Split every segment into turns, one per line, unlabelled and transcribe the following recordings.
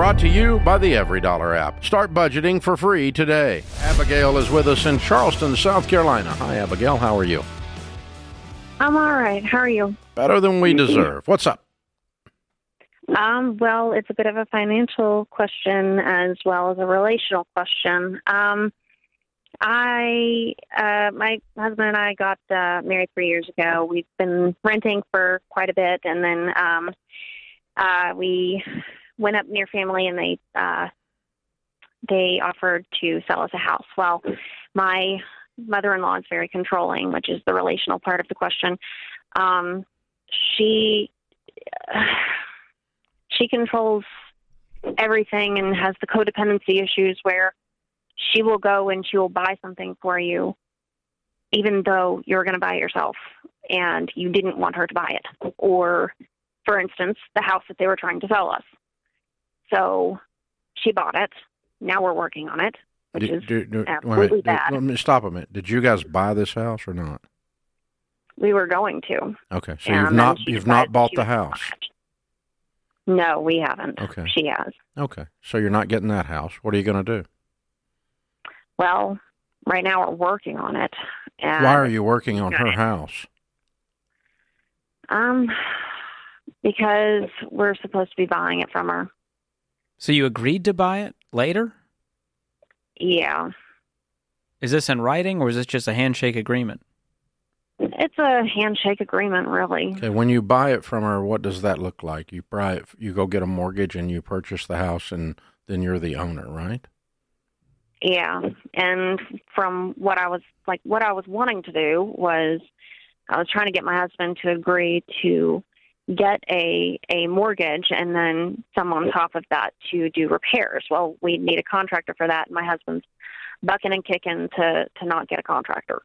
Brought to you by the EveryDollar app. Start budgeting for free today. Abigail is with us in Charleston, South Carolina. Hi, Abigail. How are you?
I'm all right. How are you?
Better than we deserve. What's up?
Um, well, it's a bit of a financial question as well as a relational question. Um, I, uh, my husband and I got uh, married three years ago. We've been renting for quite a bit, and then um, uh, we went up near family, and they uh, they offered to sell us a house. Well, my mother-in-law is very controlling, which is the relational part of the question. Um, she she controls everything and has the codependency issues where she will go and she will buy something for you even though you're going to buy it yourself and you didn't want her to buy it or for instance the house that they were trying to sell us so she bought it now we're working on it which
Do-
is
do- do- wait
absolutely.
Do-
bad
Let me stop a minute. Did you guys buy this house or not?
we were going to
Okay, so
Um,
you've not you've not bought the house.
no we haven't
Okay.
she has
Okay, so you're not getting that house. What are you going to do?
well right now we're working on it
Why are you working on her house?
Um, because we're supposed to be buying it from her.
So you agreed to buy it later?
Yeah,
Is this in writing or is this just a handshake agreement?
it's a handshake agreement, really.
Okay, when you buy it from her, what does that look like? You buy it, you go get a mortgage, and you purchase the house, and then you're the owner, right?
Yeah, and from what I was like, what I was wanting to do was, I was trying to get my husband to agree to get a a mortgage and then some on top of that to do repairs. Well, we need a contractor for that, and my husband's bucking and kicking to to not get a contractor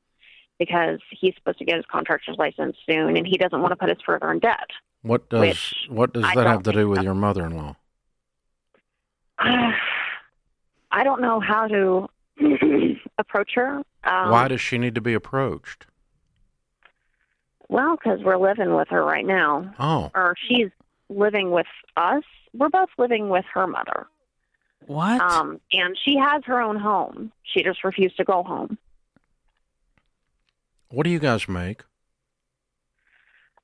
because he's supposed to get his contractor's license soon, and he doesn't want to put us further in debt.
What does what does
I
that have to do with your mother-in-law?
I don't know how to approach her. Um,
Why does she need to be approached?
Well, because we're living with her right now,
Oh,
or she's living with us. We're both living with her mother,
What?
um, and she has her own home. She just refused to go home.
what do you guys make?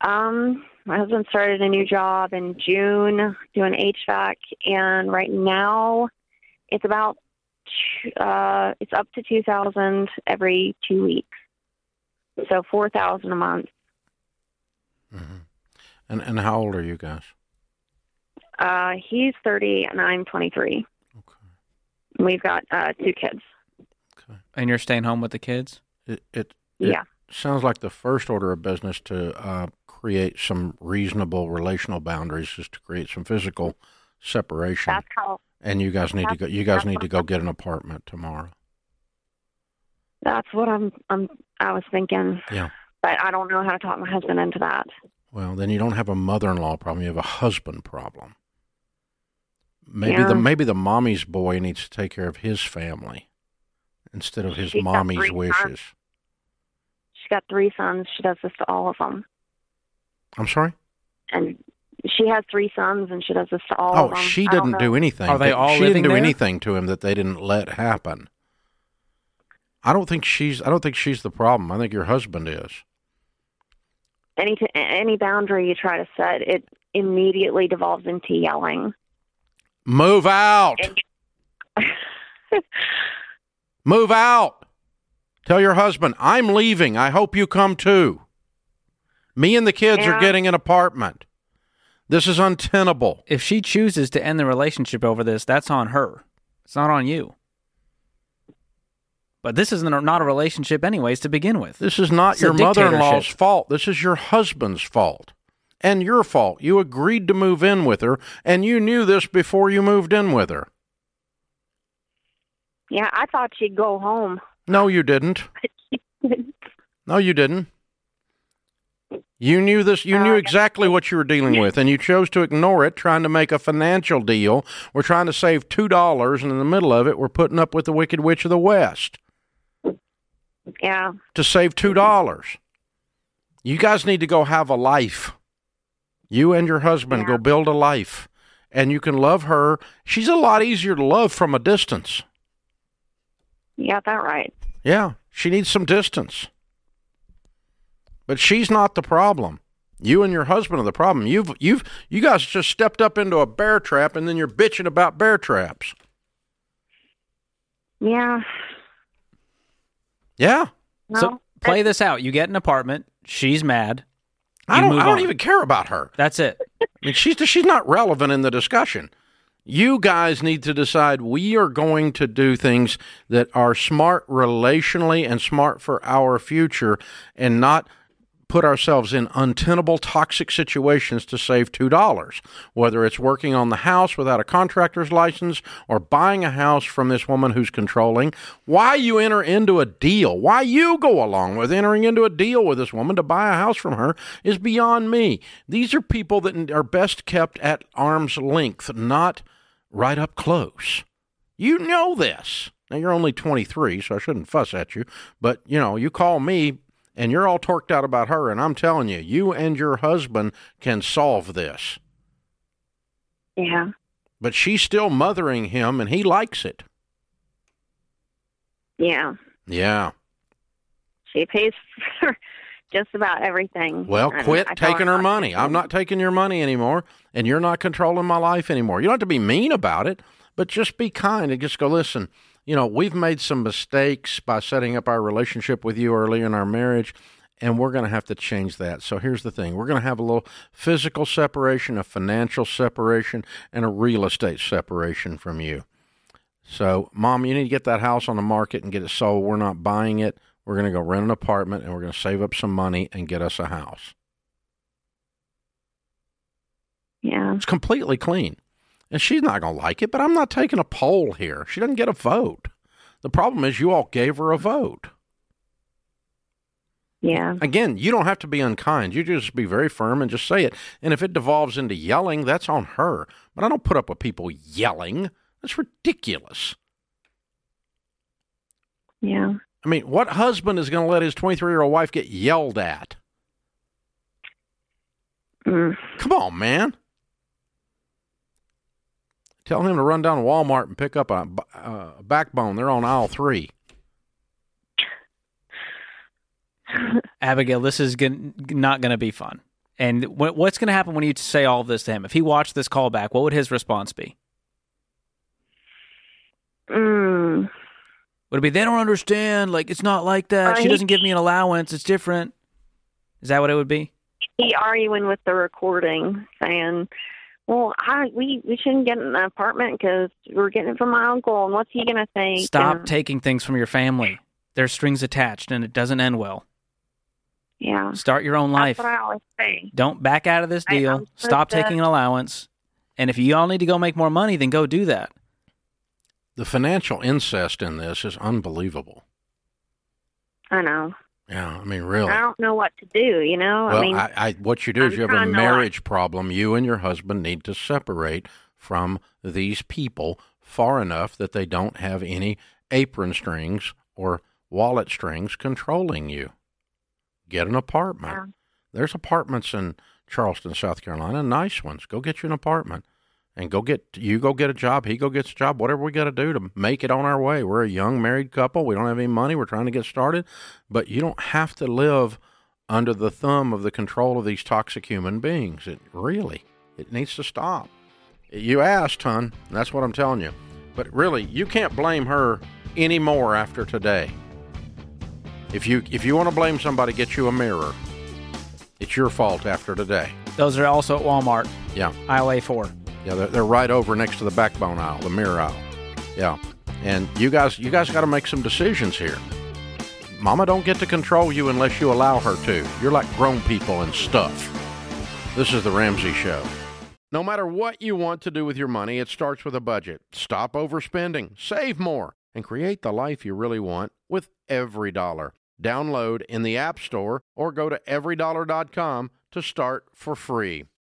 Um, my husband started a new job in June doing HVAC, and right now it's about uh, it's up to two thousand every two weeks, so four thousand a month.
Hmm And and how old are you guys?
Uh, he's thirty, and I'm twenty-three.
Okay,
We've got uh, two kids.
okay.
and you're staying home with the kids?
It it, it
Yeah.
sounds like the first order of business to uh, create some reasonable relational boundaries is to create some physical separation.
That's how.
and you guys need to go. You guys need to go get an apartment tomorrow.
That's what I'm. I'm. I was thinking.
Yeah.
But I don't know how to talk my husband into that.
Well, then you don't have a mother-in-law problem. You have a husband problem. Maybe
Yeah.
the maybe the mommy's boy needs to take care of his family instead of his
She's
mommy's
three sons.
wishes.
She's got three sons. She does this to all of them,
I'm sorry.
and she has three sons, and she does this to all
Oh,
of them. Oh, she
didn't do anything.
Are they all
She didn't do
there?
anything to him that they didn't let happen. I don't think she's. I don't think she's the problem. I think your husband is.
Any t- any boundary you try to set, it immediately devolves into yelling.
Move out. Move out. Tell your husband, I'm leaving. I hope you come too. Me and the kids are getting an apartment. This is untenable.
If she chooses to end the relationship over this, that's on her. It's not on you. But this isn't a, not a relationship, anyways, to begin with.
This is not
It's
your mother in law's fault. This is your husband's fault. And your fault. You agreed to move in with her, and you knew this before you moved in with her.
yeah, I thought she'd go home.
No, you didn't. No, you didn't. You knew this. You knew
Uh,
exactly what you were dealing with, and you chose to ignore it, trying to make a financial deal. We're trying to save two dollars, and in the middle of it, we're putting up with the Wicked Witch of the West
yeah,
to save two dollars. You guys need to go have a life. You and your husband
Yeah.
go build a life, and you can love her. She's a lot easier to love from a distance.
Yeah, that right.
Yeah, she needs some distance. But she's not the problem. You and your husband are the problem. You've you've you guys just stepped up into a bear trap and then you're bitching about bear traps.
Yeah.
Yeah.
No.
So play this out. You get an apartment. She's mad.
I don't
move
I don't
on.
even care about her.
That's it.
I mean, she's she's not relevant in the discussion. You guys need to decide we are going to do things that are smart relationally and smart for our future and not put ourselves in untenable toxic situations to save $2 whether it's working on the house without a contractor's license or buying a house from this woman who's controlling. Why you enter into a deal why you go along with entering into a deal with this woman to buy a house from her is beyond me. These are people that are best kept at arm's length not right up close. You know this. Now you're only 23 so i shouldn't fuss at you but you know you call me and you're all torqued out about her, and I'm telling you, you and your husband can solve this.
Yeah.
But she's still mothering him, and he likes it.
Yeah.
Yeah.
She pays for just about everything.
Well, quit
I
taking her money. I'm not taking your money anymore, and you're not controlling my life anymore. You don't have to be mean about it, but just be kind and just go, listen, you know, we've made some mistakes by setting up our relationship with you early in our marriage, and we're going to have to change that. So here's the thing we're going to have a little physical separation, a financial separation, and a real estate separation from you. So, mom, you need to get that house on the market and get it sold. We're not buying it. We're going to go rent an apartment and we're going to save up some money and get us a house.
Yeah.
It's completely clean. And she's not going to like it, but I'm not taking a poll here. She doesn't get a vote. The problem is you all gave her a vote.
Yeah.
Again, you don't have to be unkind. You just be very firm and just say it. And if it devolves into yelling, that's on her. But I don't put up with people yelling. That's ridiculous.
Yeah.
I mean, what husband is going to let his 23 year old wife get yelled at?
Mm.
Come on, man. Tell him to run down to Walmart and pick up a, uh, a backbone. They're on aisle three.
Abigail, this is gon- not going to be fun. And wh- what's going to happen when you say all of this to him? If he watched this call back, what would his response be?
Mm.
Would it be they don't understand? Like it's not like that. She doesn't give me an allowance. It's different. Is that what it would be?
He arguing with the recording, saying, "Well, I we we shouldn't get an apartment because we're getting it from my uncle, and what's he gonna think?"
Stop
And-
taking things from your family. There's strings attached, and it doesn't end well.
Yeah.
Start your own life.
That's what I always say.
Don't back out of this deal.
I'm
Stop
supposed to-
taking an allowance. And if you all need to go make more money, then go do that.
The financial incest in this is unbelievable.
I know.
Yeah, I mean, really.
I don't know what to do. You know.
Well,
I mean,
I, I, what you do is
I'm
you have a
trying to, like-
marriage problem. You and your husband need to separate from these people far enough that they don't have any apron strings or wallet strings controlling you. Get an apartment.
Yeah.
There's apartments in Charleston, South Carolina, nice ones. Go get you an apartment. And go get you go get a job, he go gets a job, whatever we got to do to make it on our way. We're a young married couple. We don't have any money. We're trying to get started, but you don't have to live under the thumb of the control of these toxic human beings. It really, it needs to stop. You asked, hon. That's what I'm telling you. But really, you can't blame her anymore after today. If you if you want to blame somebody, get you a mirror. It's your fault after today.
Those are also at Walmart,
Yeah,
aisle A4.
Yeah, they're, they're right over next to the backbone aisle, the mirror aisle. Yeah, and you guys, you guys got to make some decisions here. Mama don't get to control you unless you allow her to. You're like grown people and stuff. This is the Ramsey Show. No matter what you want to do with your money, it starts with a budget. Stop overspending, save more, and create the life you really want with EveryDollar. Download in the App Store or go to everydollar.com to start for free.